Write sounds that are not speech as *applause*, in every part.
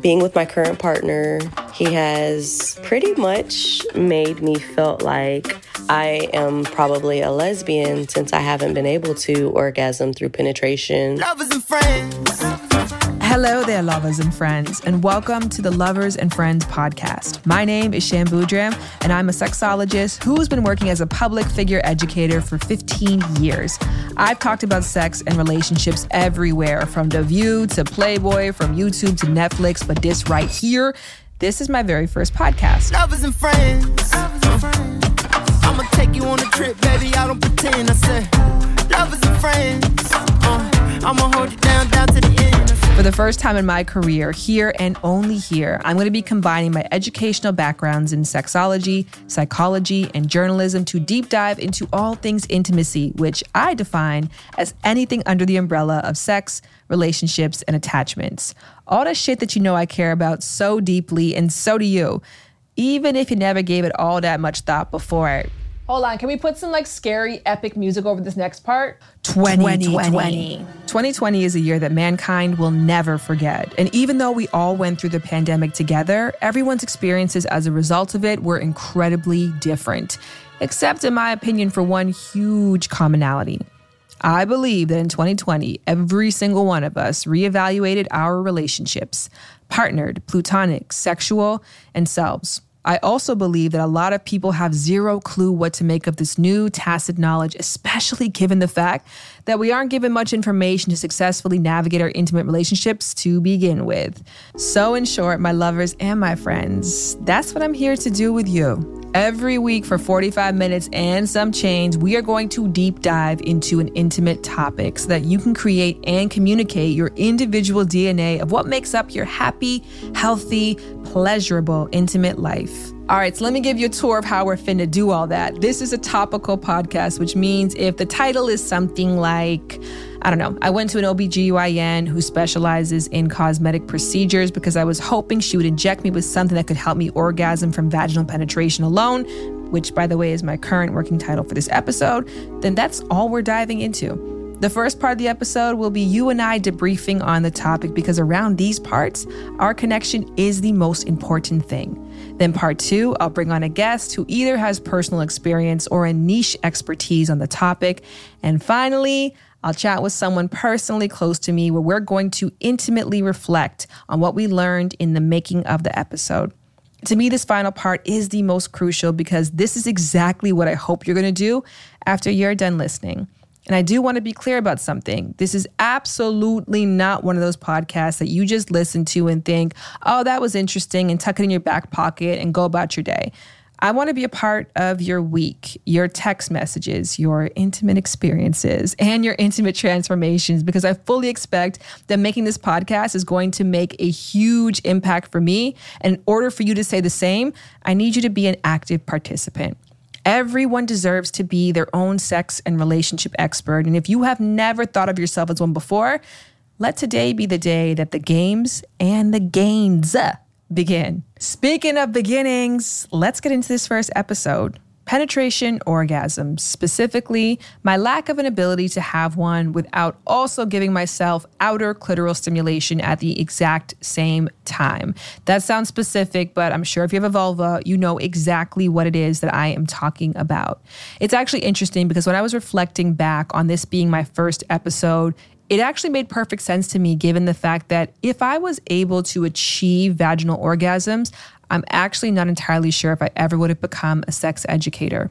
Being with my current partner, he has pretty much made me feel like I am probably a lesbian since I haven't been able to orgasm through penetration. Lovers and friends. Hello there, lovers and friends, and welcome to the Lovers and Friends podcast. My name is Shan Boodram, and I'm a sexologist who's been working as a public figure educator for 15 years. I've talked about sex and relationships everywhere, from The View to Playboy, from YouTube to Netflix, but this right here, this is my very first podcast. Lovers and friends. I'ma take you on a trip, baby. I don't pretend. I said, lovers and friends. Uh, I'ma hold you down, down to the end. For the first time in my career, here and only here, I'm going to be combining my educational backgrounds in sexology, psychology, and journalism to deep dive into all things intimacy, which I define as anything under the umbrella of sex, relationships, and attachments. All the shit that you know I care about so deeply, and so do you, even if you never gave it all that much thought before. Hold on, can we put some like scary, epic music over this next part? 2020. 2020 is a year that mankind will never forget. And even though we all went through the pandemic together, everyone's experiences as a result of it were incredibly different. Except, in my opinion, for one huge commonality. I believe that in 2020, every single one of us reevaluated our relationships partnered, plutonic, sexual, and selves. I also believe that a lot of people have zero clue what to make of this new tacit knowledge, especially given the fact that we aren't given much information to successfully navigate our intimate relationships to begin with. So, in short, my lovers and my friends, that's what I'm here to do with you. Every week for 45 minutes and some change, we are going to deep dive into an intimate topic so that you can create and communicate your individual DNA of what makes up your happy, healthy, pleasurable, intimate life. All right, so let me give you a tour of how we're finna do all that. This is a topical podcast, which means if the title is something like, I don't know, I went to an OBGYN who specializes in cosmetic procedures because I was hoping she would inject me with something that could help me orgasm from vaginal penetration alone, which, by the way, is my current working title for this episode, then that's all we're diving into. The first part of the episode will be you and I debriefing on the topic because around these parts, our connection is the most important thing. Then, part two, I'll bring on a guest who either has personal experience or a niche expertise on the topic. And finally, I'll chat with someone personally close to me where we're going to intimately reflect on what we learned in the making of the episode. To me, this final part is the most crucial because this is exactly what I hope you're going to do after you're done listening. And I do want to be clear about something. This is absolutely not one of those podcasts that you just listen to and think, oh, that was interesting, and tuck it in your back pocket and go about your day. I want to be a part of your week, your text messages, your intimate experiences, and your intimate transformations because I fully expect that making this podcast is going to make a huge impact for me. And in order for you to say the same, I need you to be an active participant. Everyone deserves to be their own sex and relationship expert. And if you have never thought of yourself as one before, let today be the day that the games and the gains begin. Speaking of beginnings, let's get into this first episode. Penetration orgasms, specifically, my lack of an ability to have one without also giving myself outer clitoral stimulation at the exact same time. That sounds specific, but I'm sure if you have a vulva, you know exactly what it is that I am talking about. It's actually interesting because when I was reflecting back on this being my first episode, it actually made perfect sense to me given the fact that if I was able to achieve vaginal orgasms, I'm actually not entirely sure if I ever would have become a sex educator.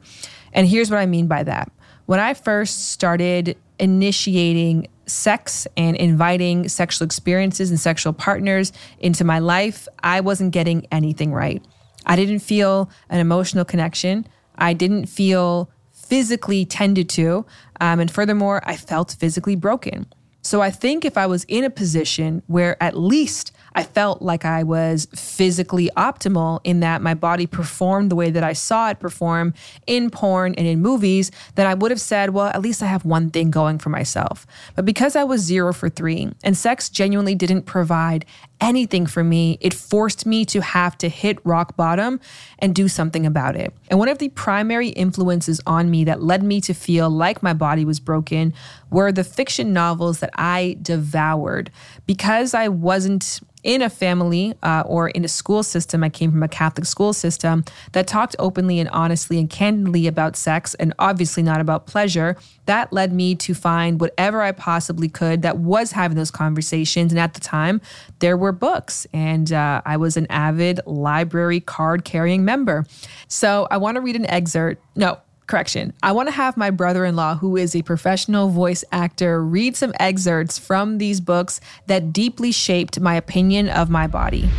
And here's what I mean by that. When I first started initiating sex and inviting sexual experiences and sexual partners into my life, I wasn't getting anything right. I didn't feel an emotional connection. I didn't feel physically tended to. Um, and furthermore, I felt physically broken. So I think if I was in a position where at least I felt like I was physically optimal in that my body performed the way that I saw it perform in porn and in movies, then I would have said, well, at least I have one thing going for myself. But because I was zero for three and sex genuinely didn't provide anything for me, it forced me to have to hit rock bottom and do something about it. And one of the primary influences on me that led me to feel like my body was broken were the fiction novels that I devoured. Because I wasn't in a family uh, or in a school system, I came from a Catholic school system that talked openly and honestly and candidly about sex and obviously not about pleasure. That led me to find whatever I possibly could that was having those conversations. And at the time, there were books, and uh, I was an avid library card carrying member. So I want to read an excerpt. No, correction. I want to have my brother in law, who is a professional voice actor, read some excerpts from these books that deeply shaped my opinion of my body.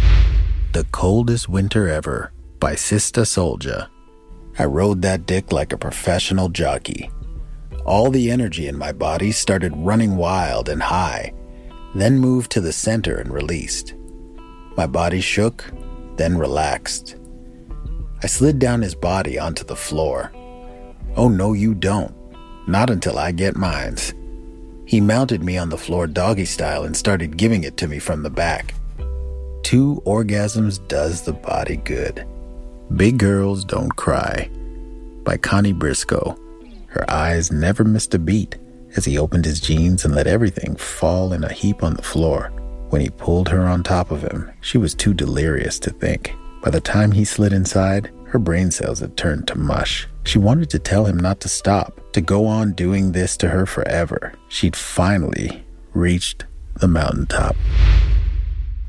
The Coldest Winter Ever by Sister Souljah. I rode that dick like a professional jockey. All the energy in my body started running wild and high, then moved to the center and released. My body shook, then relaxed. I slid down his body onto the floor. Oh, no, you don't. Not until I get mines. He mounted me on the floor doggy style and started giving it to me from the back. Two orgasms does the body good. Big Girls Don't Cry by Connie Briscoe. Her eyes never missed a beat as he opened his jeans and let everything fall in a heap on the floor. When he pulled her on top of him, she was too delirious to think. By the time he slid inside, her brain cells had turned to mush. She wanted to tell him not to stop, to go on doing this to her forever. She'd finally reached the mountaintop.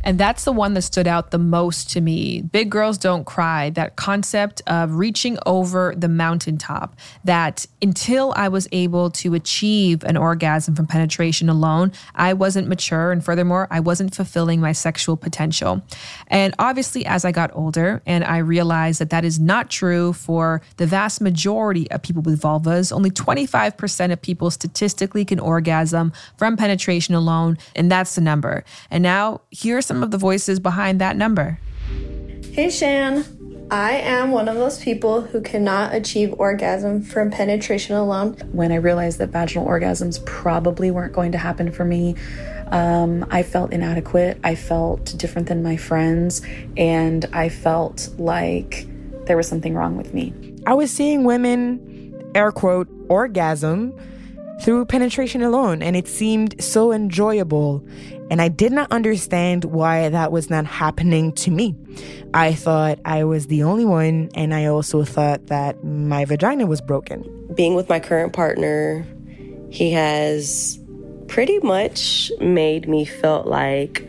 And that's the one that stood out the most to me. Big Girls Don't Cry, that concept of reaching over the mountaintop, that until I was able to achieve an orgasm from penetration alone, I wasn't mature. And furthermore, I wasn't fulfilling my sexual potential. And obviously, as I got older and I realized that that is not true for the vast majority of people with vulvas, only 25% of people statistically can orgasm from penetration alone. And that's the number. And now, here's some some of the voices behind that number. Hey, Shan. I am one of those people who cannot achieve orgasm from penetration alone. When I realized that vaginal orgasms probably weren't going to happen for me, um, I felt inadequate. I felt different than my friends, and I felt like there was something wrong with me. I was seeing women, air quote, orgasm through penetration alone, and it seemed so enjoyable. And I did not understand why that was not happening to me. I thought I was the only one, and I also thought that my vagina was broken. Being with my current partner, he has pretty much made me feel like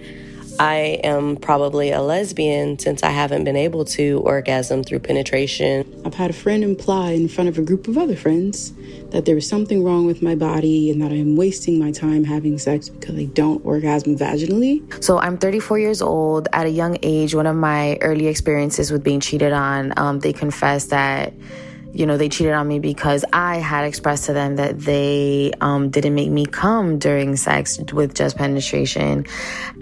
I am probably a lesbian since I haven't been able to orgasm through penetration. I've had a friend imply in front of a group of other friends that there is something wrong with my body and that I'm wasting my time having sex because I don't orgasm vaginally. So I'm 34 years old. At a young age, one of my early experiences with being cheated on, um, they confessed that you know, they cheated on me because I had expressed to them that they um, didn't make me come during sex with just penetration.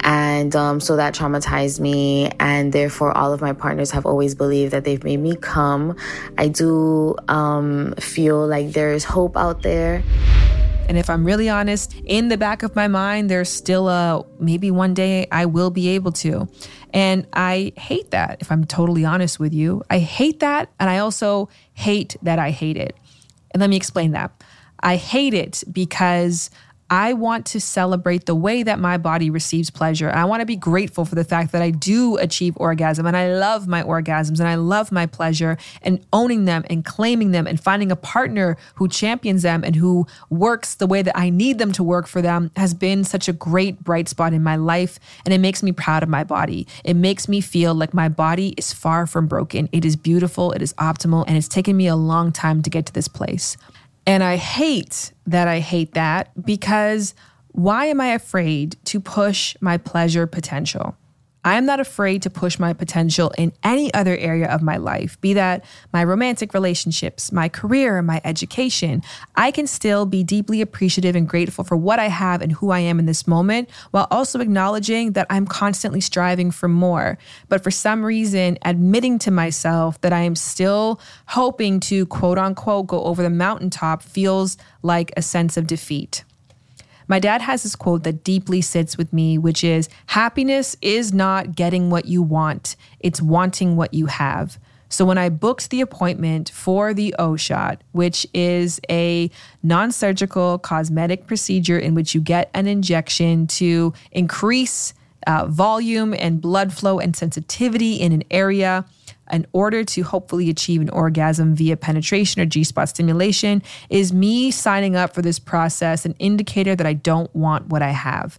And um, so that traumatized me. And therefore, all of my partners have always believed that they've made me come. I do um, feel like there is hope out there. And if I'm really honest, in the back of my mind, there's still a maybe one day I will be able to. And I hate that, if I'm totally honest with you. I hate that. And I also hate that I hate it. And let me explain that. I hate it because I want to celebrate the way that my body receives pleasure. I want to be grateful for the fact that I do achieve orgasm and I love my orgasms and I love my pleasure and owning them and claiming them and finding a partner who champions them and who works the way that I need them to work for them has been such a great bright spot in my life. And it makes me proud of my body. It makes me feel like my body is far from broken. It is beautiful, it is optimal, and it's taken me a long time to get to this place. And I hate that I hate that because why am I afraid to push my pleasure potential? I am not afraid to push my potential in any other area of my life, be that my romantic relationships, my career, my education. I can still be deeply appreciative and grateful for what I have and who I am in this moment, while also acknowledging that I'm constantly striving for more. But for some reason, admitting to myself that I am still hoping to quote unquote go over the mountaintop feels like a sense of defeat. My dad has this quote that deeply sits with me, which is happiness is not getting what you want, it's wanting what you have. So when I booked the appointment for the O shot, which is a non surgical cosmetic procedure in which you get an injection to increase uh, volume and blood flow and sensitivity in an area in order to hopefully achieve an orgasm via penetration or G spot stimulation, is me signing up for this process an indicator that I don't want what I have?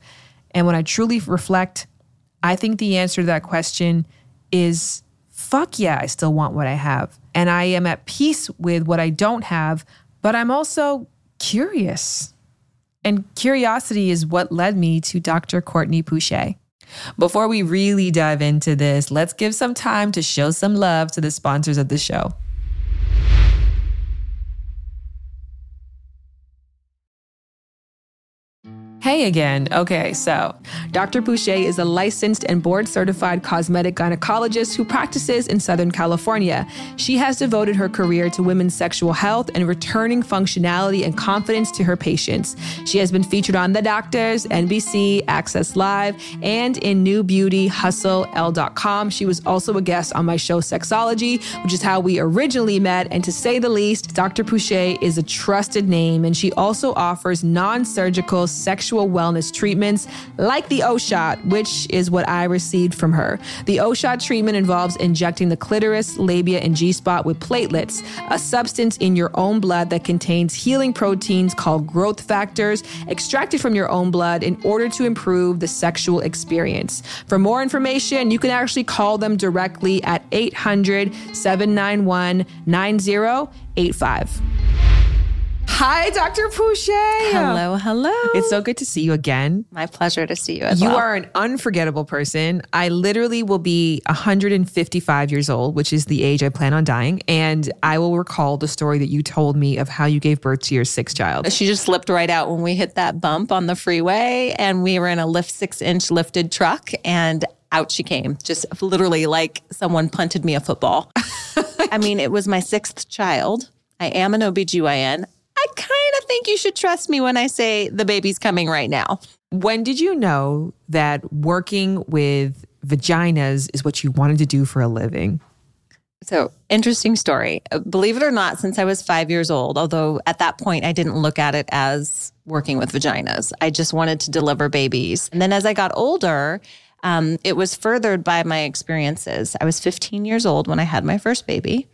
And when I truly reflect, I think the answer to that question is fuck yeah, I still want what I have. And I am at peace with what I don't have, but I'm also curious. And curiosity is what led me to Dr. Courtney Pouchet. Before we really dive into this, let's give some time to show some love to the sponsors of the show. Hey again. Okay, so Dr. Pouchet is a licensed and board certified cosmetic gynecologist who practices in Southern California. She has devoted her career to women's sexual health and returning functionality and confidence to her patients. She has been featured on The Doctors, NBC, Access Live, and in New Beauty. She was also a guest on my show Sexology, which is how we originally met. And to say the least, Dr. Pouchet is a trusted name, and she also offers non surgical sexual wellness treatments like the O shot, which is what I received from her. The O shot treatment involves injecting the clitoris, labia, and G spot with platelets, a substance in your own blood that contains healing proteins called growth factors extracted from your own blood in order to improve the sexual experience. For more information, you can actually call them directly at 800 791 9085. Hi, Dr. Pouchet. Hello, hello. It's so good to see you again. My pleasure to see you as You well. are an unforgettable person. I literally will be 155 years old, which is the age I plan on dying. And I will recall the story that you told me of how you gave birth to your sixth child. She just slipped right out when we hit that bump on the freeway, and we were in a lift six inch lifted truck, and out she came, just literally like someone punted me a football. *laughs* I mean, it was my sixth child. I am an OBGYN. I kind of think you should trust me when I say the baby's coming right now. When did you know that working with vaginas is what you wanted to do for a living? So, interesting story. Uh, Believe it or not, since I was five years old, although at that point I didn't look at it as working with vaginas, I just wanted to deliver babies. And then as I got older, um, it was furthered by my experiences. I was 15 years old when I had my first baby.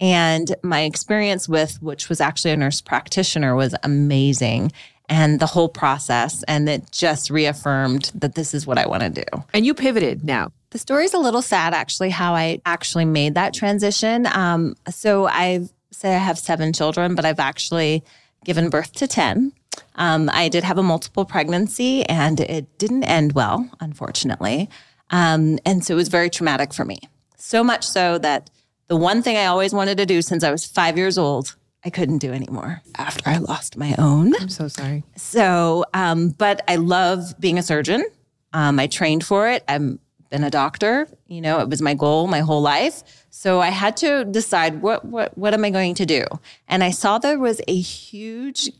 And my experience with, which was actually a nurse practitioner, was amazing. And the whole process, and it just reaffirmed that this is what I want to do. And you pivoted now. The story's a little sad, actually, how I actually made that transition. Um, so I've said I have seven children, but I've actually given birth to 10. Um, I did have a multiple pregnancy and it didn't end well, unfortunately. Um, and so it was very traumatic for me. So much so that the one thing I always wanted to do since I was five years old, I couldn't do anymore after I lost my own. I'm so sorry. So, um, but I love being a surgeon. Um, I trained for it. I've been a doctor. You know, it was my goal my whole life. So I had to decide what what what am I going to do? And I saw there was a huge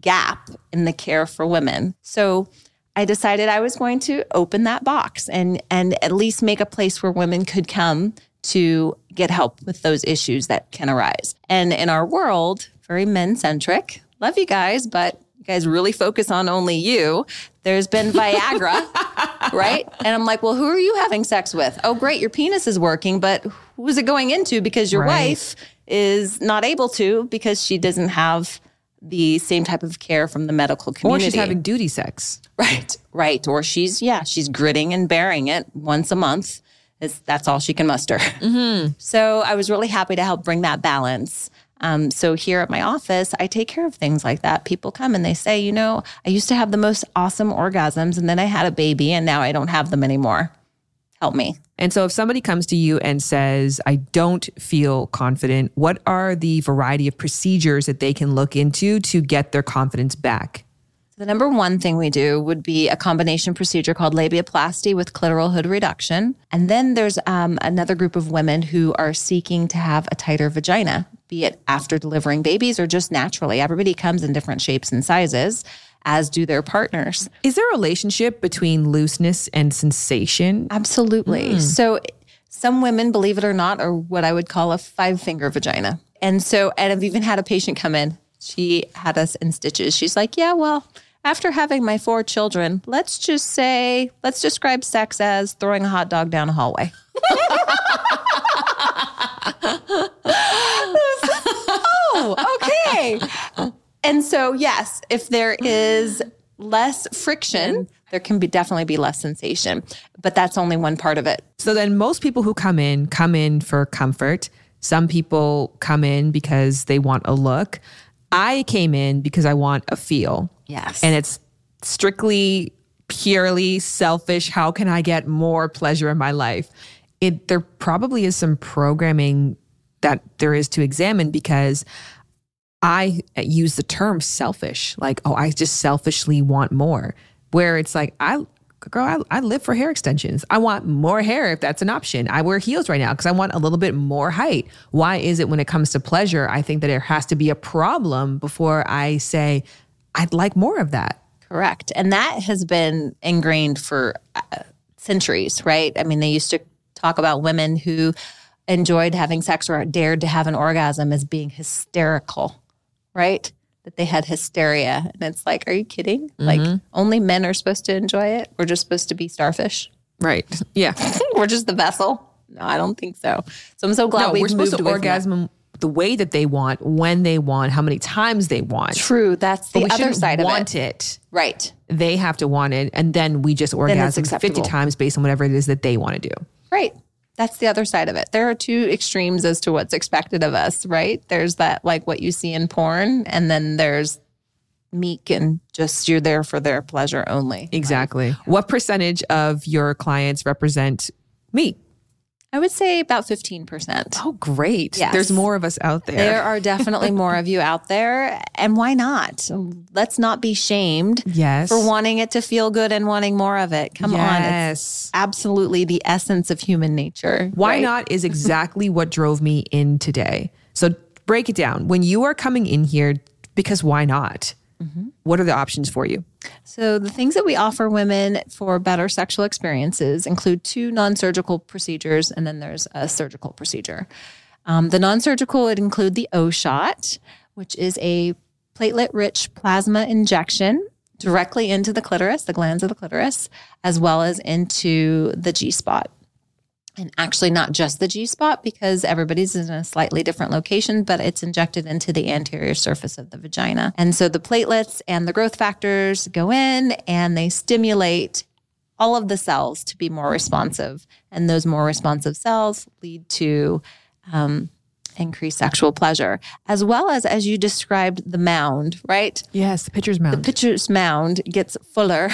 gap in the care for women. So I decided I was going to open that box and and at least make a place where women could come to get help with those issues that can arise. And in our world, very men centric. Love you guys, but you guys really focus on only you. There's been Viagra, *laughs* right? And I'm like, well, who are you having sex with? Oh, great, your penis is working, but who is it going into? Because your Right. wife is not able to because she doesn't have the same type of care from the medical community. Or she's having duty sex. Right, right. Or she's, yeah, she's gritting and bearing it once a month. Is that's all she can muster. *laughs* So I was really happy to help bring that balance. Um, so here at my office, I take care of things like that. People come and they say, you know, I used to have the most awesome orgasms and then I had a baby and now I don't have them anymore. Help me. And so if somebody comes to you and says, I don't feel confident, what are the variety of procedures that they can look into to get their confidence back? The number one thing we do would be a combination procedure called labiaplasty with clitoral hood reduction. And then there's um, another group of women who are seeking to have a tighter vagina, be it after delivering babies or just naturally. Everybody comes in different shapes and sizes, as do their partners. Is there a relationship between looseness and sensation? Absolutely. So Some women, believe it or not, are what I would call a five finger vagina. And so, and I've even had a patient come in. She had us in stitches. She's like, yeah, well, after having my four children, let's just say, let's describe sex as throwing a hot dog down a hallway. *laughs* oh, okay. And so, yes, if there is less friction, there can be definitely be less sensation, but that's only one part of it. So then most people who come in come in for comfort. Some people come in because they want a look. I came in because I want a feel. Yes. And it's strictly purely selfish. How can I get more pleasure in my life? It there probably is some programming that there is to examine because I use the term selfish, like, oh, I just selfishly want more. Where it's like, I, girl, I, I live for hair extensions. I want more hair if that's an option. I wear heels right now because I want a little bit more height. Why is it when it comes to pleasure, I think that there has to be a problem before I say, I'd like more of that? Correct. And that has been ingrained for uh, centuries, right? I mean, they used to talk about women who enjoyed having sex or dared to have an orgasm as being hysterical right? That they had hysteria. And it's like, are you kidding? Mm-hmm. Like, only men are supposed to enjoy it? We're just supposed to be starfish? Right. Yeah. *laughs* we're just the vessel? No, I don't think so. So I'm so glad no, we've we're supposed to orgasm the way that they want, when they want, how many times they want. True. That's the other side of want it. Right. They have to want it. And then we just orgasm 50 times based on whatever it is that they want to do. Right that's the other side of it. There are two extremes as to what's expected of us, right? There's that like what you see in porn, and then there's meek and just you're there for their pleasure only. Exactly. Like, what percentage of your clients represent meek? I would say about 15%. Oh, great. Yes. There's more of us out there. There are definitely *laughs* more of you out there. And why not? Let's not be shamed yes. for wanting it to feel good and wanting more of it. Come yes. on. It's absolutely the essence of human nature. Why right? not is *laughs* exactly what drove me in today. So break it down. When you are coming in here, because why not? Mm-hmm. What are the options for you? So, the things that we offer women for better sexual experiences include two non surgical procedures, and then there's a surgical procedure. Um, the non surgical would include the O shot, which is a platelet rich plasma injection directly into the clitoris, the glands of the clitoris, as well as into the G spot and actually not just the G spot because everybody's in a slightly different location, but it's injected into the anterior surface of the vagina. And so the platelets and the growth factors go in and they stimulate all of the cells to be more responsive. And those more responsive cells lead to um, increase sexual pleasure, as well as, as you described, the mound, right? Yes, the pitcher's mound. The pitcher's mound gets fuller,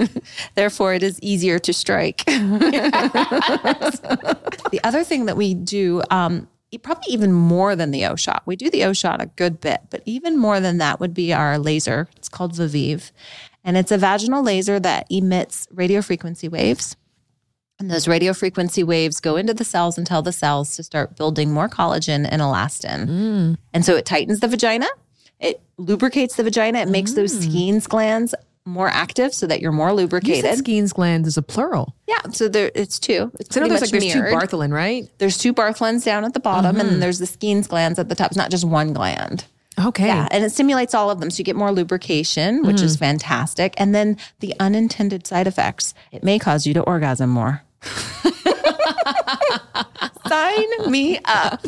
*laughs* therefore, it is easier to strike. *laughs* the other thing that we do, um, probably even more than the O shot, we do the O shot a good bit, but even more than that would be our laser. It's called Viveve. And it's a vaginal laser that emits radio frequency waves. And those radio frequency waves go into the cells and tell the cells to start building more collagen and elastin. Mm. And so it tightens the vagina, it lubricates the vagina, it makes mm. those Skene's glands more active so that you're more lubricated. You Skene's glands is a plural. Yeah, so there it's two. It's so there's like there's two Bartholin, right? There's two Bartholins down at the bottom, mm-hmm. and then there's the Skene's glands at the top. It's not just one gland. Okay. Yeah, and it stimulates all of them. So you get more lubrication, which mm. is fantastic. And then the unintended side effects, it may cause you to orgasm more. Sign me up.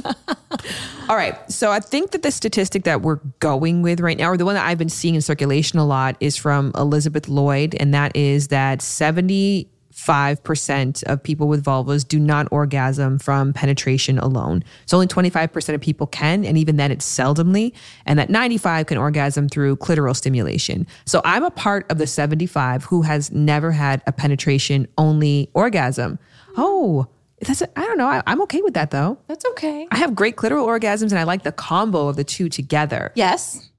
All right. So I think that the statistic that we're going with right now, or the one that I've been seeing in circulation a lot, is from Elizabeth Lloyd, and that is that 70 5% of people with vulvas do not orgasm from penetration alone. So only 25% of people can, and even then it's seldomly, and that 95 can orgasm through clitoral stimulation. So I'm a part of the 75 who has never had a penetration only orgasm. Oh, that's I don't know. I, am okay with that though. That's okay. I have great clitoral orgasms, and I like the combo of the two together. Yes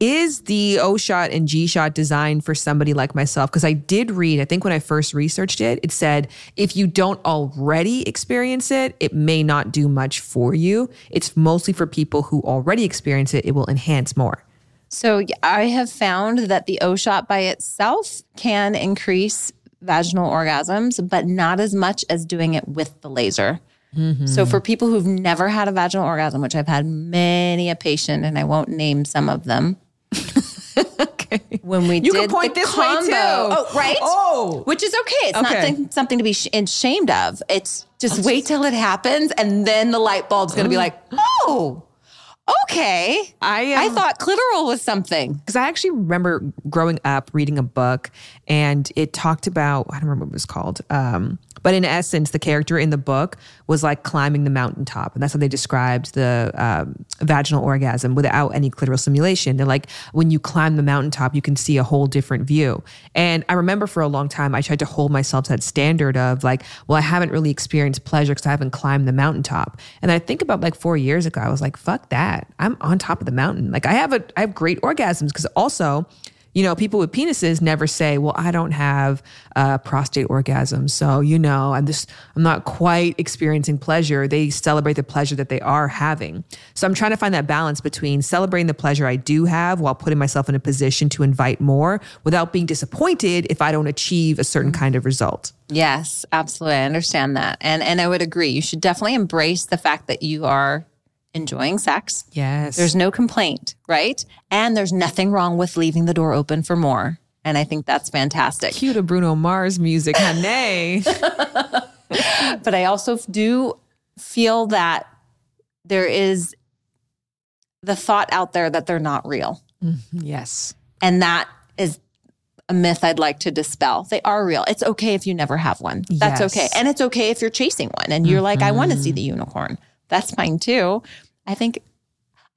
is the O shot and G shot designed for somebody like myself? Because I did read, I think when I first researched it, it said if you don't already experience it, it may not do much for you. It's mostly for people who already experience it, it will enhance more. So I have found that the O shot by itself can increase vaginal orgasms, but not as much as doing it with the laser. Mm-hmm. So for people who've never had a vaginal orgasm, which I've had many a patient, and I won't name some of them. *laughs* okay. When we You did can point the this way, too. oh right, Oh. which is okay. It's not Okay. thing- something to be sh- ashamed of. It's just wait till it happens, and then the light bulb's going to be like, oh, okay. I, I um, thought clitoral was something. Because I actually remember growing up reading a book and it talked about, I don't remember what it was called. Um, but in essence, the character in the book was like climbing the mountaintop. And that's how they described the um, vaginal orgasm without any clitoral stimulation. They're like, when you climb the mountaintop, you can see a whole different view. And I remember for a long time, I tried to hold myself to that standard of like, well, I haven't really experienced pleasure because I haven't climbed the mountaintop. And I think about like four years ago, I was like, fuck that. I'm on top of the mountain. Like I have a, I have great orgasms because also, you know, people with penises never say, "Well, I don't have uh, prostate orgasm, so you know, I'm just, I'm not quite experiencing pleasure." They celebrate the pleasure that they are having. So I'm trying to find that balance between celebrating the pleasure I do have while putting myself in a position to invite more, without being disappointed if I don't achieve a certain kind of result. Yes, absolutely. I understand that. And and I would agree. You should definitely embrace the fact that you are enjoying sex. Yes, There's no complaint, right? And there's nothing wrong with leaving the door open for more. And I think that's fantastic. cue to Bruno Mars music, honey. *laughs* But I also do feel that there is the thought out there that they're not real. Mm-hmm. yes. And that is a myth I'd like to dispel. They are real. It's okay if you never have one. That's Yes. okay. And it's okay if you're chasing one and you're like, I want to see mm-hmm. the unicorn. That's fine too. I think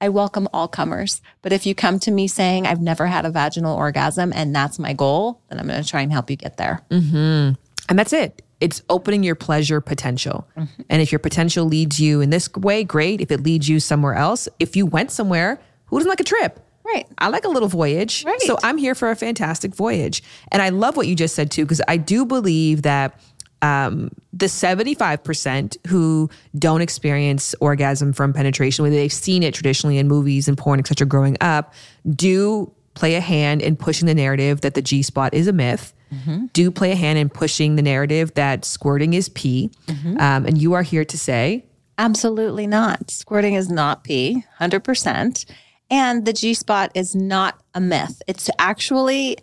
I welcome all comers. But if you come to me saying, I've never had a vaginal orgasm and that's my goal, then I'm going to try and help you get there. Mm-hmm. And that's it. It's opening your pleasure potential. Mm-hmm. And if your potential leads you in this way, great. If it leads you somewhere else, if you went somewhere, who doesn't like a trip? Right. I like a little voyage. Right. So I'm here for a fantastic voyage. And I love what you just said too, because I do believe that um, the 75% who don't experience orgasm from penetration, whether they've seen it traditionally in movies and porn, et cetera, growing up, do play a hand in pushing the narrative that the G spot is a myth. Do play a hand in pushing the narrative that squirting is pee. Um, and you are here to say, Absolutely not. Squirting is not pee, 100%. And the G spot is not a myth. It's actually,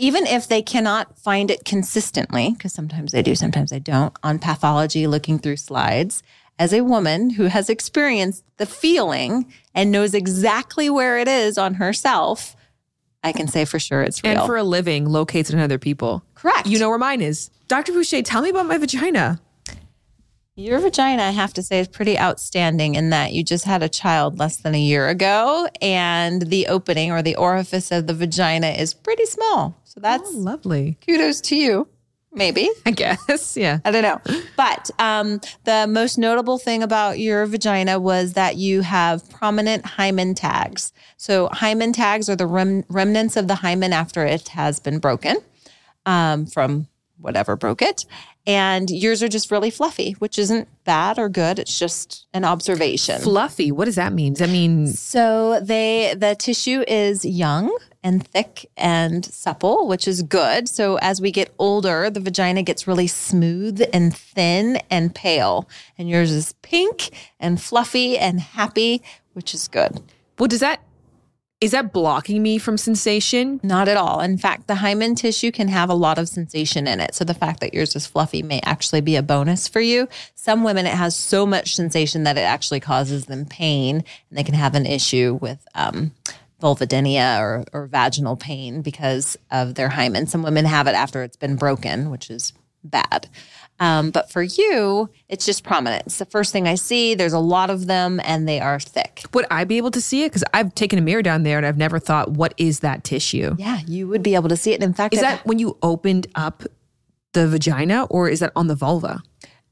even if they cannot find it consistently, because sometimes they do, sometimes they don't, on pathology, looking through slides, as a woman who has experienced the feeling and knows exactly where it is on herself, I can say for sure it's real. and for a living, locates it in other people. Correct. You know where mine is. Dr. Boucher, tell me about my vagina. Your vagina, I have to say, is pretty outstanding in that you just had a child less than a year ago, and the opening or the orifice of the vagina is pretty small. So that's Oh, lovely. kudos to you, maybe. *laughs* I guess. Yeah. I don't know. But um, the most notable thing about your vagina was that you have prominent hymen tags. So, hymen tags are the rem- remnants of the hymen after it has been broken um, from whatever broke it. And yours are just really fluffy, which isn't bad or good. It's just an observation. Fluffy. What does that mean? Does that mean So they the tissue is young and thick and supple, which is good. So as we get older, the vagina gets really smooth and thin and pale. And yours is pink and fluffy and happy, which is good. well, does that is that blocking me from sensation? Not at all. In fact, the hymen tissue can have a lot of sensation in it. So the fact that yours is fluffy may actually be a bonus for you. Some women, it has so much sensation that it actually causes them pain and they can have an issue with um, vulvodynia or, or vaginal pain because of their hymen. Some women have it after it's been broken, which is bad. Um, but for you, it's just prominent. It's the first thing I see. There's a lot of them and they are thick. Would I be able to see it? Because I've taken a mirror down there and I've never thought, what is that tissue? Yeah, you would be able to see it. And In fact, Is that when you opened up the vagina or is that on the vulva?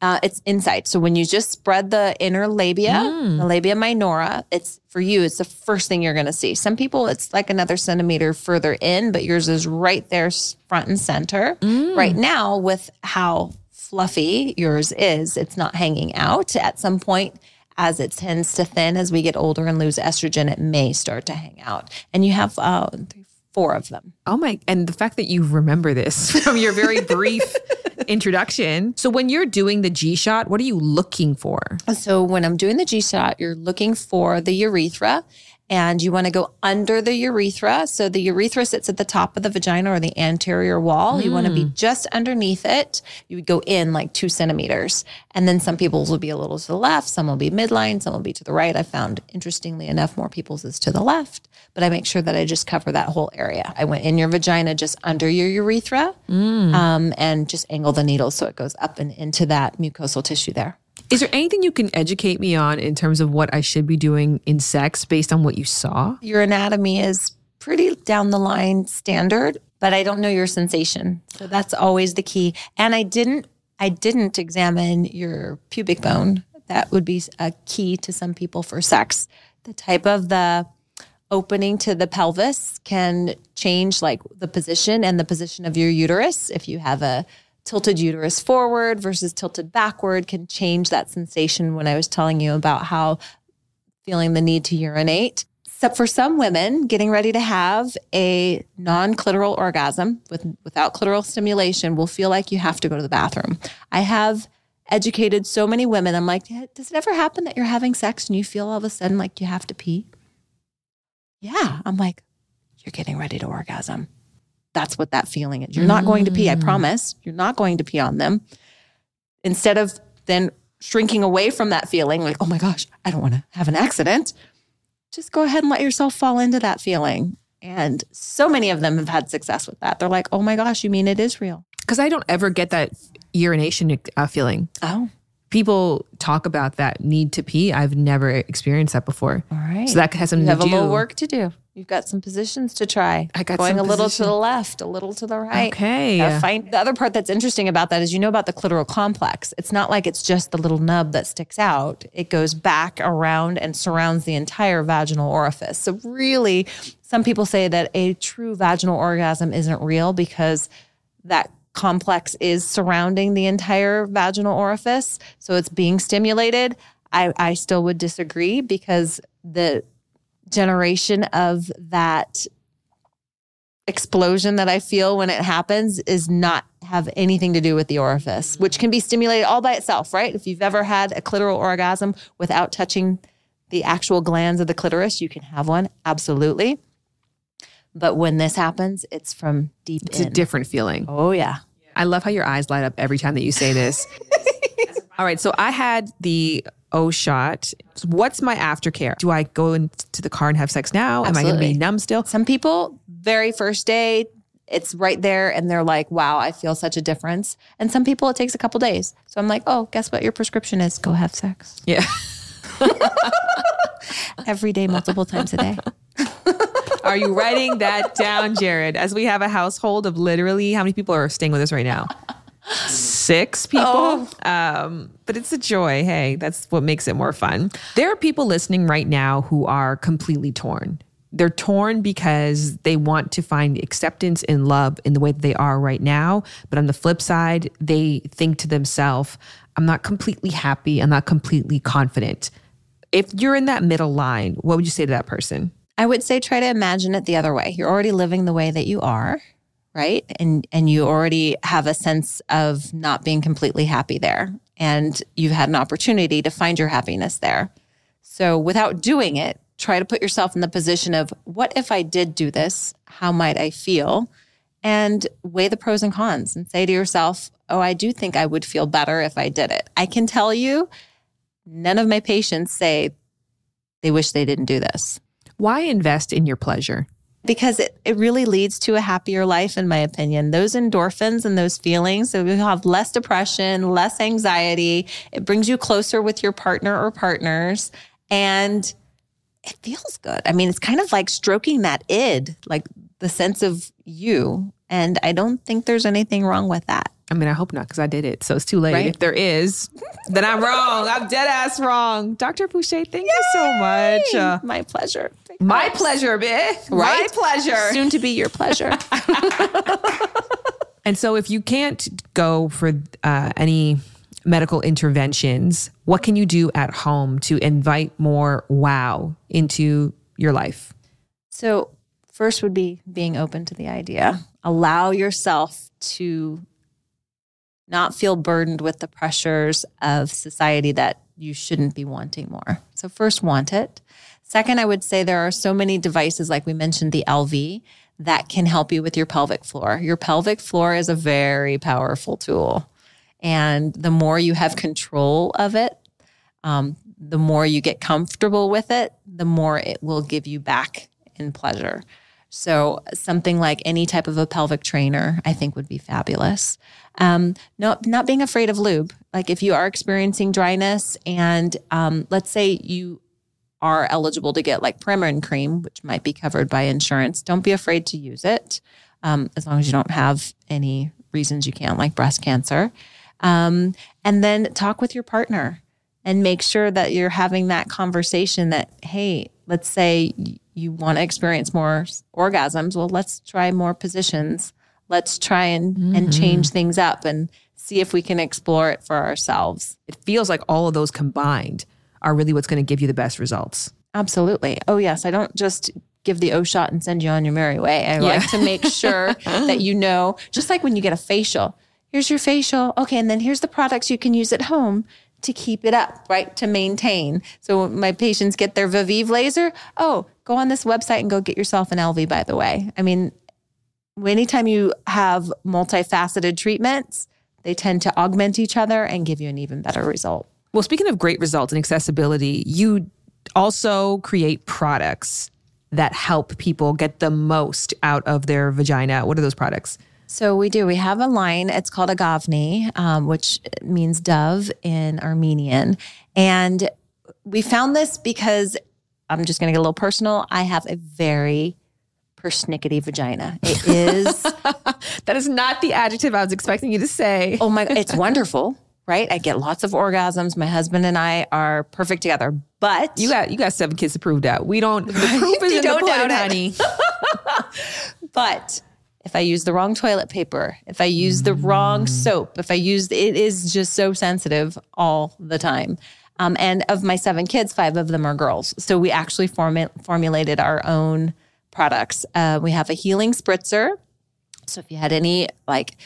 Uh, it's inside. So when you just spread the inner labia, the labia minora, it's for you, it's the first thing you're going to see. Some people, it's like another centimeter further in, but yours is right there, front and center. Right now, with how fluffy yours is, it's not hanging out. At some point, as it tends to thin as we get older and lose estrogen, it may start to hang out. And you have uh, three, four of them. Oh my, and the fact that you remember this *laughs* from your very *laughs* brief introduction. So when you're doing the G shot, what are you looking for? So when I'm doing the G shot, you're looking for the urethra and you want to go under the urethra. So the urethra sits at the top of the vagina or the anterior wall. Mm. You want to be just underneath it. You would go in like two centimeters. And then some people's will be a little to the left, some will be midline, some will be to the right. I found, interestingly enough, more people's is to the left, but I make sure that I just cover that whole area. I went in your vagina just under your urethra mm. um, and just angle the needle so it goes up and into that mucosal tissue there. Is there anything you can educate me on in terms of what I should be doing in sex based on what you saw? Your anatomy is pretty down the line standard, but I don't know your sensation. So that's always the key. And I didn't I didn't examine your pubic bone. That would be a key to some people for sex. The type of the opening to the pelvis can change like the position and the position of your uterus if you have a tilted uterus forward versus tilted backward can change that sensation when I was telling you about how feeling the need to urinate. Except for some women getting ready to have a non clitoral orgasm with, without clitoral stimulation will feel like you have to go to the bathroom. I have educated so many women. I'm like, does it ever happen that you're having sex and you feel all of a sudden like you have to pee? Yeah. I'm like, you're getting ready to orgasm that's what that feeling is. You're not going to pee, I mm. promise. You're not going to pee on them. Instead of then shrinking away from that feeling, like, oh my gosh, I don't want to have an accident, just go ahead and let yourself fall into that feeling. And so many of them have had success with that. They're like, oh my gosh, you mean it is real? Because I don't ever get that urination uh, feeling. Oh people talk about that need to pee. I've never experienced that before. All right. So that has something you have to do. a little work to do. You've got some positions to try. I got going a little position. to the left, a little to the right. Okay. find the other part that's interesting about that is you know about the clitoral complex. It's not like it's just the little nub that sticks out. It goes back around and surrounds the entire vaginal orifice. So really, some people say that a true vaginal orgasm isn't real because that complex is surrounding the entire vaginal orifice. So it's being stimulated. I, I still would disagree because the generation of that explosion that I feel when it happens is not have anything to do with the orifice, which can be stimulated all by itself, right? If you've ever had a clitoral orgasm without touching the actual glands of the clitoris, you can have one. Absolutely. But when this happens, it's from deep it's in. a different feeling. Oh, yeah. I love how your eyes light up every time that you say this. *laughs* All right. So I had the O shot. What's my aftercare? Do I go into the car and have sex now? Absolutely. Am I going to be numb still? Some people, very first day, it's right there and they're like, wow, I feel such a difference. And some people, it takes a couple days. So I'm like, oh, guess what your prescription is? Go have sex. Yeah. *laughs* Every day, multiple times a day. *laughs* Are you writing that down, Jared? As we have a household of literally how many people are staying with us right now? Six people. Oh. Um, but it's a joy. Hey, that's what makes it more fun. There are people listening right now who are completely torn. They're torn because they want to find acceptance and love in the way that they are right now. But on the flip side, they think to themselves, I'm not completely happy. I'm not completely confident. If you're in that middle line, what would you say to that person? I would say try to imagine it the other way. You're already living the way that you are, right? And and you already have a sense of not being completely happy there. And you've had an opportunity to find your happiness there. So without doing it, try to put yourself in the position of what if I did do this? How might I feel? And weigh the pros and cons and say to yourself, oh, I do think I would feel better if I did it. I can tell you, none of my patients say they wish they didn't do this. Why invest in your pleasure? Because it, it really leads to a happier life, in my opinion. Those endorphins and those feelings, so you have less depression, less anxiety. It brings you closer with your partner or partners. And it feels good. I mean, it's kind of like stroking that id, like the sense of you. And I don't think there's anything wrong with that. I mean, I hope not because I did it. So it's too late. Right? If there is, then I'm wrong. I'm dead ass wrong. Dr. Boucher, thank Yay! you so much. Uh, my pleasure. My pleasure, bitch. Right? My pleasure. Soon to be your pleasure. *laughs* *laughs* and so if you can't go for uh, any medical interventions, what can you do at home to invite more wow into your life? So first would be being open to the idea. Allow yourself to not feel burdened with the pressures of society that you shouldn't be wanting more. So, first, want it. Second, I would say there are so many devices, like we mentioned, the Elvie, that can help you with your pelvic floor. Your pelvic floor is a very powerful tool. And the more you have control of it, um, the more you get comfortable with it, the more it will give you back in pleasure. So, something like any type of a pelvic trainer, I think would be fabulous. Um, no, not being afraid of lube. Like if you are experiencing dryness, and um, let's say you are eligible to get like Premarin cream, which might be covered by insurance, don't be afraid to use it um, as long as you don't have any reasons you can't, like breast cancer. Um, and then talk with your partner and make sure that you're having that conversation that, hey, let's say you want to experience more orgasms. Well, let's try more positions. Let's try and, mm-hmm. and change things up and see if we can explore it for ourselves. It feels like all of those combined are really what's going to give you the best results. Absolutely. Oh, yes. I don't just give the O shot and send you on your merry way. I yeah. like to make sure *laughs* that you know, just like when you get a facial, here's your facial. Okay. And then here's the products you can use at home to keep it up, right? To maintain. So my patients get their Viveve laser. Oh, go on this website and go get yourself an Elvie, by the way. I mean, anytime you have multifaceted treatments, they tend to augment each other and give you an even better result. Well, speaking of great results and accessibility, you also create products that help people get the most out of their vagina. What are those products? So we do. We have a line. It's called Agavni, um, which means dove in Armenian. And we found this because I'm just going to get a little personal. I have a very persnickety vagina. It is. *laughs* that is not the adjective I was expecting you to say. *laughs* oh my! It's wonderful right? I get lots of orgasms. My husband and I are perfect together. But you got you got seven kids to prove that. We don't. The *laughs* proof is in the pudding, honey. but if I use the wrong toilet paper, if I use the wrong mm. soap, if I use it is just so sensitive all the time. Um, and of my seven kids, five of them are girls. So we actually form- formulated our own products. Uh, we have a healing spritzer. So if you had any like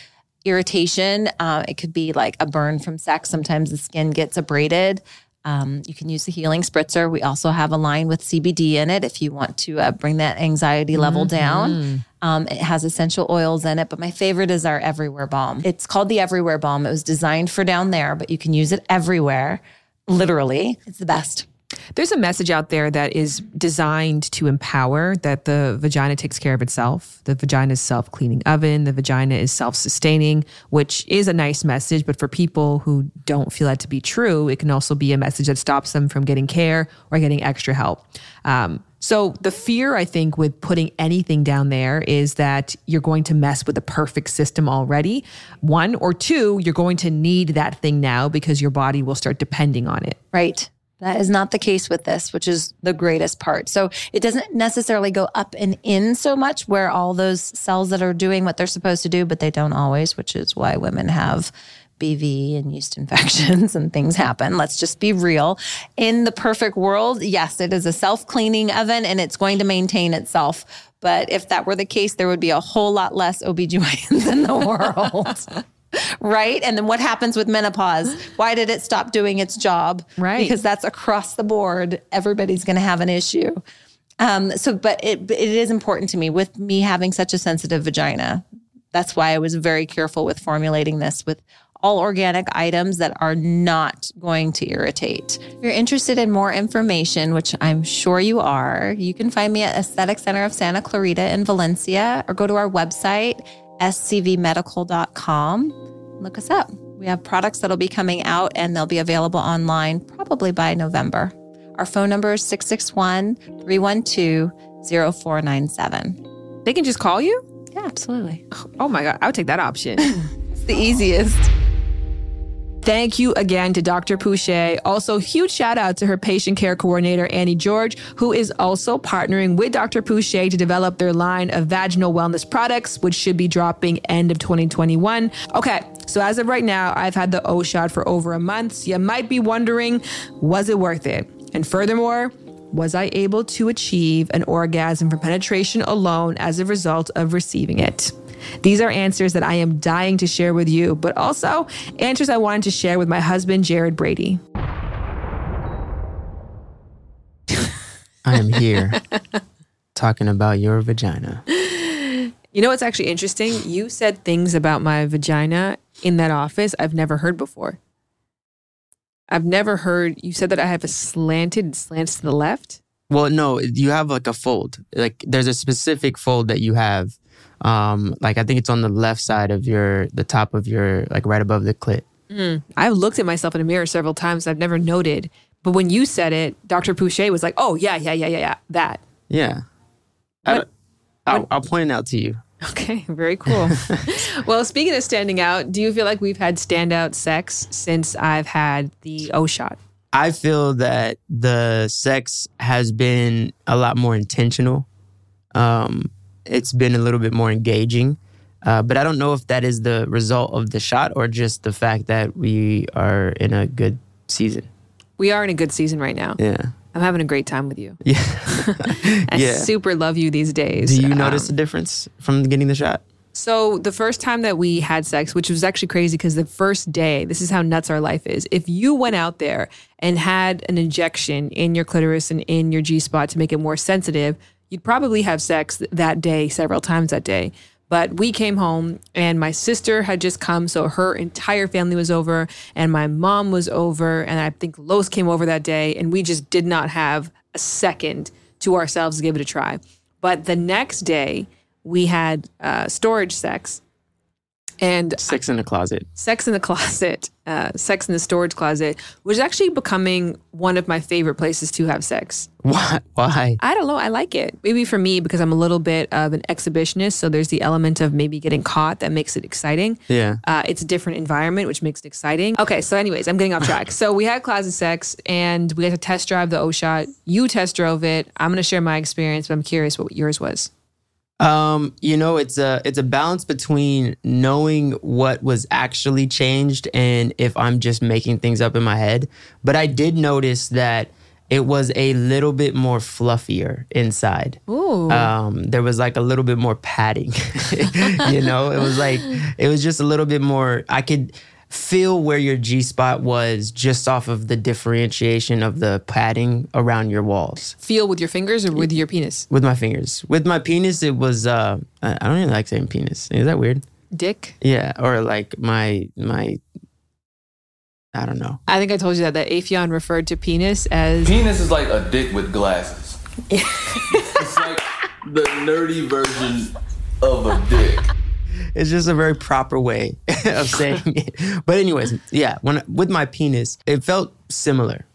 irritation. Uh, it could be like a burn from sex. Sometimes the skin gets abraded. Um, you can use the healing spritzer. We also have a line with CBD in it if you want to uh, bring that anxiety level mm-hmm. down. Um, it has essential oils in it, but my favorite is our Everywhere Balm. It's called the Everywhere Balm. It was designed for down there, but you can use it everywhere. Literally, it's the best. There's a message out there that is designed to empower that the vagina takes care of itself. The vagina is self cleaning oven. The vagina is self sustaining, which is a nice message. But for people who don't feel that to be true, it can also be a message that stops them from getting care or getting extra help. Um, so the fear, I think, with putting anything down there is that you're going to mess with the perfect system already. One or two, you're going to need that thing now because your body will start depending on it. Right. That is not the case with this, which is the greatest part. So it doesn't necessarily go up and in so much where all those cells that are doing what they're supposed to do, but they don't always, which is why women have BV and yeast *laughs* infections and things happen. Let's just be real. In the perfect world, yes, it is a self cleaning oven and it's going to maintain itself. But if that were the case, there would be a whole lot less OBGYNs *laughs* in the world. *laughs* right? And then what happens with menopause? *gasps* Why did it stop doing its job? Right. Because that's across the board. Everybody's going to have an issue. Um, so, but it, it is important to me with me having such a sensitive vagina. That's why I was very careful with formulating this with all organic items that are not going to irritate. If you're interested in more information, which I'm sure you are, you can find me at Aesthetic Center of Santa Clarita in Valencia or go to our website scvmedical.com. Look us up. We have products that'll be coming out and they'll be available online probably by November. Our phone number is 661 312 0497. They can just call you? Yeah, absolutely. Oh my God. I would take that option. *laughs* it's the easiest. Thank you again to Dr. Pouchet. Also, huge shout out to her patient care coordinator, Annie George, who is also partnering with Dr. Pouchet to develop their line of vaginal wellness products, which should be dropping end of 2021. Okay, so as of right now, I've had the O shot for over a month. So you might be wondering, was it worth it? And furthermore, Was I able to achieve an orgasm from penetration alone as a result of receiving it? These are answers that I am dying to share with you, but also answers I wanted to share with my husband, Jared Brady. I am here *laughs* talking about your vagina. You know what's actually interesting? You said things about my vagina in that office I've never heard before. I've never heard you said that I have a slanted slants to the left. Well, no, you have like a fold. Like there's a specific fold that you have. Um, like I think it's on the left side of your the top of your like right above the clit. Mm. I've looked at myself in a mirror several times. I've never noted. But when you said it, Dr. Pouchet was like, oh, yeah, yeah, yeah, yeah, yeah, that. Yeah. I, I'll, I'll point it out to you. Okay, *laughs* very cool. *laughs* well, speaking of standing out, do you feel like we've had standout sex since I've had the O shot? I feel that the sex has been a lot more intentional. Um, it's been a little bit more engaging. Uh, but I don't know if that is the result of the shot or just the fact that we are in a good season. We are in a good season right now. Yeah. I'm having a great time with you. *laughs* Yeah. I Yeah. super love you these days. Do you Um, notice a difference from getting the shot? So the first time that we had sex, which was actually crazy because the first day, this is how nuts our life is. If you went out there and had an injection in your clitoris and in your G spot to make it more sensitive, you'd probably have sex that day several times that day. But we came home and my sister had just come, so her entire family was over, and my mom was over, and I think Los came over that day, and we just did not have a second to ourselves to give it a try. But the next day, we had uh, storage sex and Sex in the closet. sex in the closet, *laughs* uh, sex in the storage closet, which is actually becoming one of my favorite places to have sex. Why? Why? I don't know. I like it. Maybe for me, because I'm a little bit of an exhibitionist. So there's the element of maybe getting caught that makes it exciting. Yeah. Uh, it's a different environment, which makes it exciting. Okay, so anyways, I'm getting off track. *laughs* so we had closet sex, and we got to test drive the O shot. You test drove it. I'm gonna share my experience, but I'm curious what yours was. Um, you know, it's a it's a balance between knowing what was actually changed and if I'm just making things up in my head. But I did notice that it was a little bit more fluffier inside. Ooh. Um, there was like a little bit more padding. *laughs* you know, it was like it was just a little bit more. I could feel where your G spot was just off of the differentiation of the padding around your walls Feel with your fingers or with your penis? with my fingers. With my penis, it was. Uh, I I don't even like saying penis. Is that weird? Dick. Yeah, or like my my. I don't know. I think I told you that that Afion referred to penis as Penis is like a dick with glasses. *laughs* it's like the nerdy version of a dick. It's just a very proper way *laughs* of saying *laughs* it. But anyways, yeah. When with my penis, it felt similar.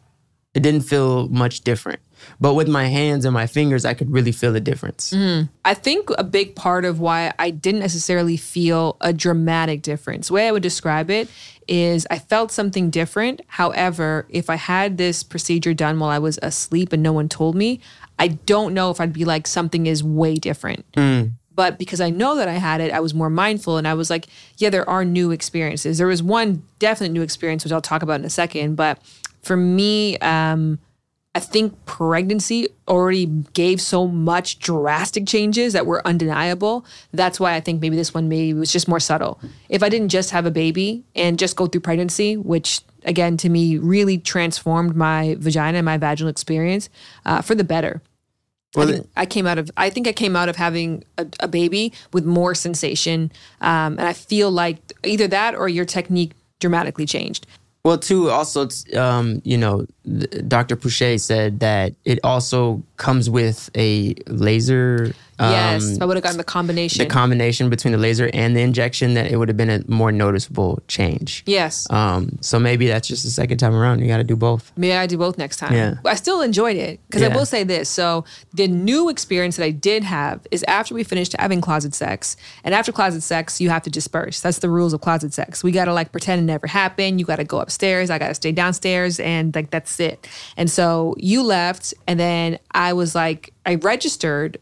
It didn't feel much different. But with my hands and my fingers, I could really feel the difference. Mm. I think a big part of why I didn't necessarily feel a dramatic difference, the way I would describe it is I felt something different. However, if I had this procedure done while I was asleep and no one told me, I don't know if I'd be like, something is way different. Mm. But because I know that I had it, I was more mindful and I was like, yeah, there are new experiences. There was one definite new experience, which I'll talk about in a second. But for me, um, I think pregnancy already gave so much drastic changes that were undeniable. That's why I think maybe this one maybe was just more subtle. If I didn't just have a baby and just go through pregnancy, which again to me really transformed my vagina and my vaginal experience uh, for the better. I, think I came out of I think I came out of having a, a baby with more sensation, um, and I feel like either that or your technique dramatically changed. Well, too, also, um, you know, Dr. Pouchet said that it also comes with a laser. Um, yes, I would have gotten the combination. the combination between the laser and the injection, that it would have been a more noticeable change. yes. Um, so maybe that's just the second time around. You got to do both. Maybe I do both next time. Yeah. I still enjoyed it because I will say this. So the new experience that I did have is after we finished having closet sex, and after closet sex, you have to disperse. That's the rules of closet sex. We gotta like pretend it never happened. You gotta go upstairs. I gotta stay downstairs, and like that's it. And so you left, and then I was like, I registered.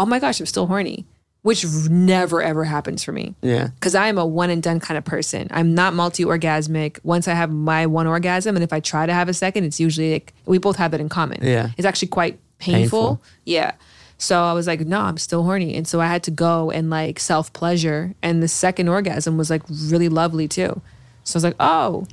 Oh my gosh, I'm still horny. which never ever happens for me. Yeah. Because I am a one and done kind of person. I'm not multi orgasmic. Once I have my one orgasm, and if I try to have a second, it's usually like we both have that in common. Yeah. It's actually quite painful. Painful. Yeah. So I was like, no, I'm still horny. And so I had to go and like self pleasure. And the second orgasm was like really lovely too. So I was like, oh,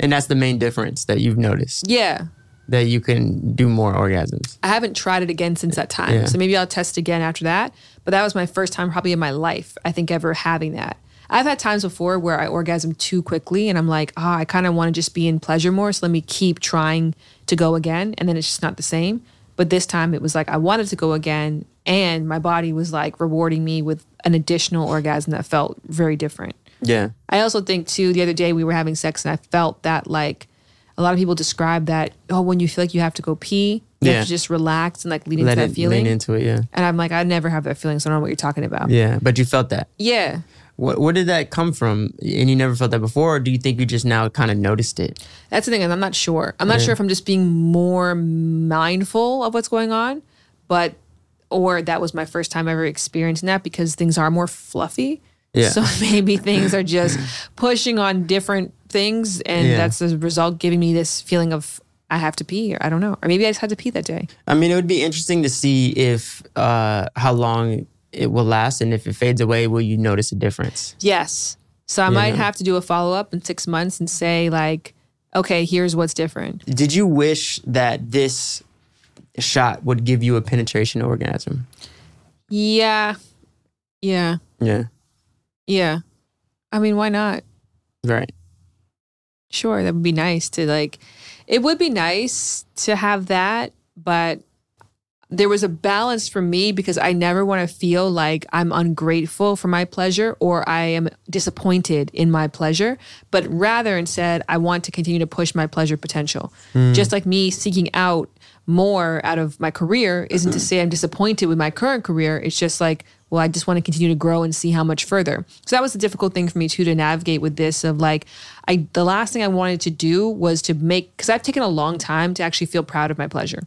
And that's the main difference that you've noticed yeah. That you can do more orgasms. I haven't tried it again since that time. Yeah. So maybe I'll test again after that. But that was my first time probably in my life, I think, ever having that. I've had times before where I orgasm too quickly and I'm like, oh, I kind of want to just be in pleasure more. So let me keep trying to go again. And then it's just not the same. But this time it was like I wanted to go again. And my body was like rewarding me with an additional orgasm that felt very different. Yeah. I also think too, the other day we were having sex and I felt that like a lot of people describe that, oh, when you feel like you have to go pee, you Yeah. have to just relax and like lean Let into it that feeling. lean into it. Yeah. and I'm like, I never have that feeling, so I don't know what you're talking about. Yeah. But you felt that. Yeah. What, where did that come from? And you never felt that before? Or do you think you just now kind of noticed it? That's the thing, and I'm not sure. I'm not Yeah. sure if I'm just being more mindful of what's going on, but or that was my first time ever experiencing that because things are more fluffy. Yeah. So *laughs* maybe things are just pushing on different things, and Yeah. that's the result giving me this feeling of I have to pee, or I don't know, or maybe I just had to pee that day. I mean, it would be interesting to see if uh, how long it will last, and if it fades away, will you notice a difference? Yes. So I might have to do a follow up in six months and say like, okay, here's what's different. Did you wish that this shot would give you a penetration orgasm? Yeah. Yeah. Yeah, Yeah. I mean, why not? right. Sure, that would be nice to like it would be nice to have that, but there was a balance for me because I never want to feel like I'm ungrateful for my pleasure or I am disappointed in my pleasure, but rather instead I want to continue to push my pleasure potential. Mm. Just like me seeking out more out of my career isn't to say I'm disappointed with my current career. It's just like, well, I just want to continue to grow and see how much further. So that was the difficult thing for me too to navigate with this of like I the last thing I wanted to do was to make cuz I've taken a long time to actually feel proud of my pleasure.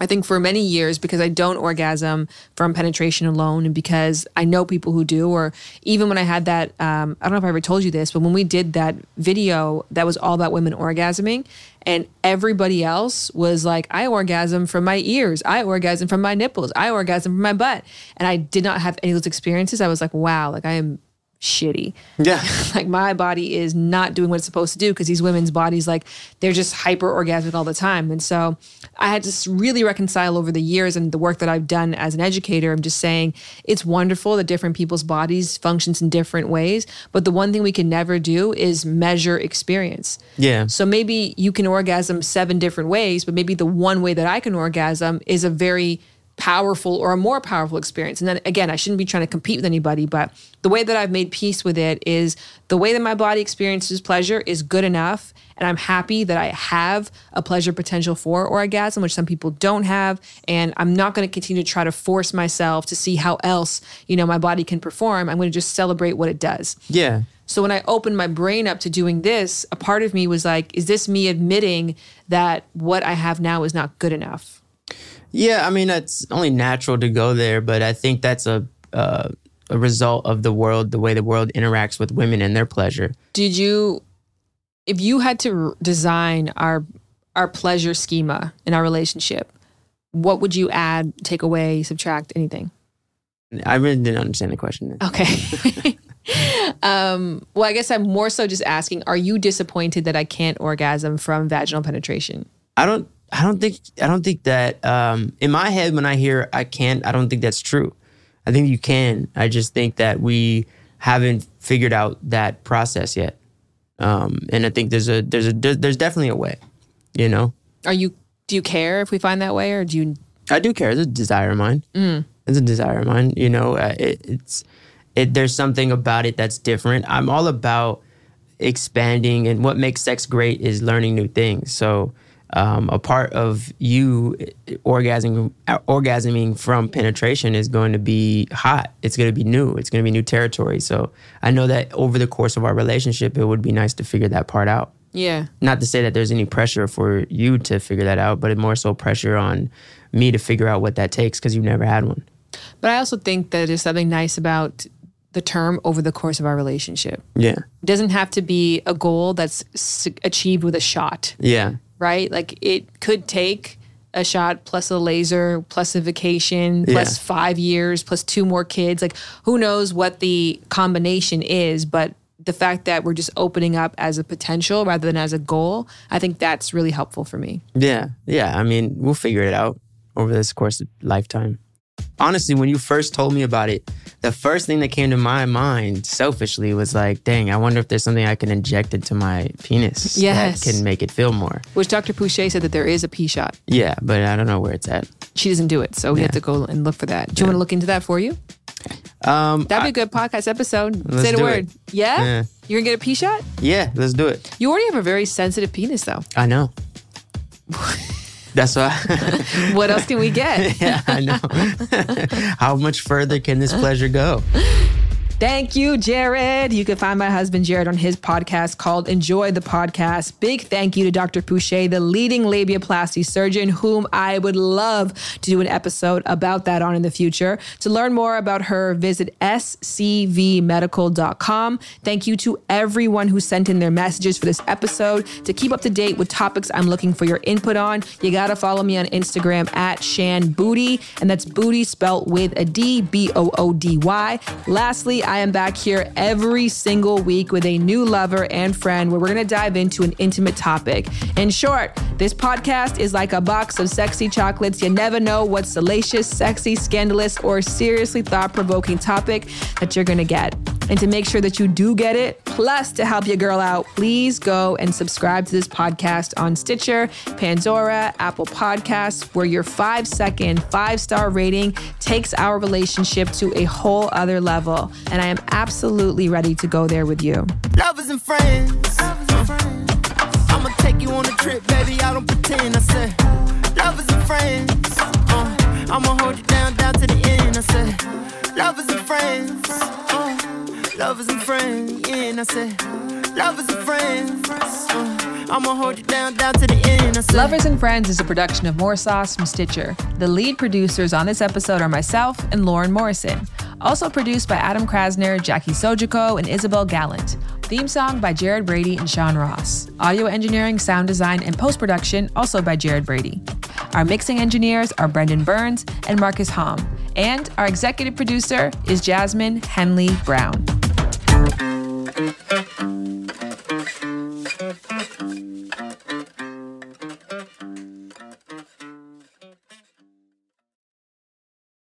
I think for many years, because I don't orgasm from penetration alone, and because I know people who do, or even when I had that, um, I don't know if I ever told you this, but when we did that video that was all about women orgasming, and everybody else was like, I orgasm from my ears, I orgasm from my nipples, I orgasm from my butt. And I did not have any of those experiences. I was like, wow, like I am shitty. Yeah. *laughs* like my body is not doing what it's supposed to do because these women's bodies like they're just hyper orgasmic all the time and so i had to really reconcile over the years and the work that i've done as an educator i'm just saying it's wonderful that different people's bodies functions in different ways but the one thing we can never do is measure experience Yeah. so maybe you can orgasm seven different ways, but maybe the one way that I can orgasm is a very powerful or a more powerful experience. And then again, I shouldn't be trying to compete with anybody, but the way that I've made peace with it is the way that my body experiences pleasure is good enough. And I'm happy that I have a pleasure potential for orgasm, which some people don't have. And I'm not going to continue to try to force myself to see how else, you know, my body can perform. I'm going to just celebrate what it does. Yeah. So when I opened my brain up to doing this, a part of me was like, is this me admitting that what I have now is not good enough? Yeah, I mean it's only natural to go there, but I think that's a uh, a result of the world, the way the world interacts with women and their pleasure. Did you if you had to design our our pleasure schema in our relationship, what would you add, take away, subtract, anything? I really didn't understand the question. Okay. *laughs* um, well, I guess I'm more so just asking, are you disappointed that I can't orgasm from vaginal penetration? I don't I don't think I don't think that um in my head when I hear I can't, I don't think that's true. I think you can. I just think that we haven't figured out that process yet. Um and I think there's a there's a there's definitely a way, you know. Are you do you care if we find that way or do you I do care. It's a desire of mine. Mm. It's a desire of mine. You know, uh, it, it's it. There's something about it that's different. I'm all about expanding, and what makes sex great is learning new things. So, um, a part of you orgasming orgasming from penetration is going to be hot. It's going to be new. It's going to be new territory. So, I know that over the course of our relationship, it would be nice to figure that part out Yeah. not to say that there's any pressure for you to figure that out, but more so pressure on me to figure out what that takes because you've never had one. But I also think that there's something nice about the term over the course of our relationship. Yeah. It doesn't have to be a goal that's achieved with a shot, Yeah. Right? Like it could take a shot plus a laser plus a vacation plus Yeah. five years plus two more kids. Like who knows what the combination is, but the fact that we're just opening up as a potential rather than as a goal, I think that's really helpful for me. Yeah. Yeah. I mean, we'll figure it out over this course of lifetime. Honestly, when you first told me about it, the first thing that came to my mind selfishly was like, dang, I wonder if there's something I can inject into my penis Yes. that can make it feel more. Which Dr. Pouchet said that there is a P shot. Yeah, but I don't know where it's at. She doesn't do it, so we have to go and look for that. Do you want to look into that for you? Um, That'd be a good podcast episode. Say the word. Yeah? Yeah. You're gonna get a P shot? yeah, let's do it. You already have a very sensitive penis, though. I know. *laughs* That's why. *laughs* What else can we get? *laughs* yeah, I know. *laughs* How much further can this pleasure go? Thank you, Jared. You can find my husband Jared on his podcast called Enjoy the Podcast. Big thank you to Dr. Pouchet, the leading labiaplasty surgeon, whom I would love to do an episode about that on in the future. To learn more about her, visit scvmedical.com. Thank you to everyone who sent in their messages for this episode. To keep up to date with topics I'm looking for your input on, you gotta follow me on Instagram at Shan Booty, and that's booty spelt with a D, B O O D Y. Lastly, I am back here every single week with a new lover and friend where we're gonna dive into an intimate topic. In short, this podcast is like a box of sexy chocolates. You never know what salacious, sexy, scandalous, or seriously thought provoking topic that you're gonna get. And to make sure that you do get it, plus to help your girl out, please go and subscribe to this podcast on Stitcher, Pandora, Apple Podcasts, where your five second, five star rating takes our relationship to a whole other level. And I am absolutely ready to go there with you. Lovers and friends. I'ma take you on a trip, baby. I don't pretend. I said, lovers and friends. Uh, I'ma hold you down, down to the end. I said, lovers and friends. Uh, lovers and friends. Yeah, and I said, lovers and friends. I'ma hold you down, down to the end. I said, Lovers and Friends is a production of More Sauce from Stitcher. The lead producers on this episode are myself and Lauren Morrison. Also produced by Adam Krasner, Jackie Sojiko, and Isabel Gallant. Theme song by Jared Brady and Sean Ross. Audio engineering, sound design, and post production also by Jared Brady. Our mixing engineers are Brendan Burns and Marcus Hom. And our executive producer is Jasmine Henley Brown. Thank you.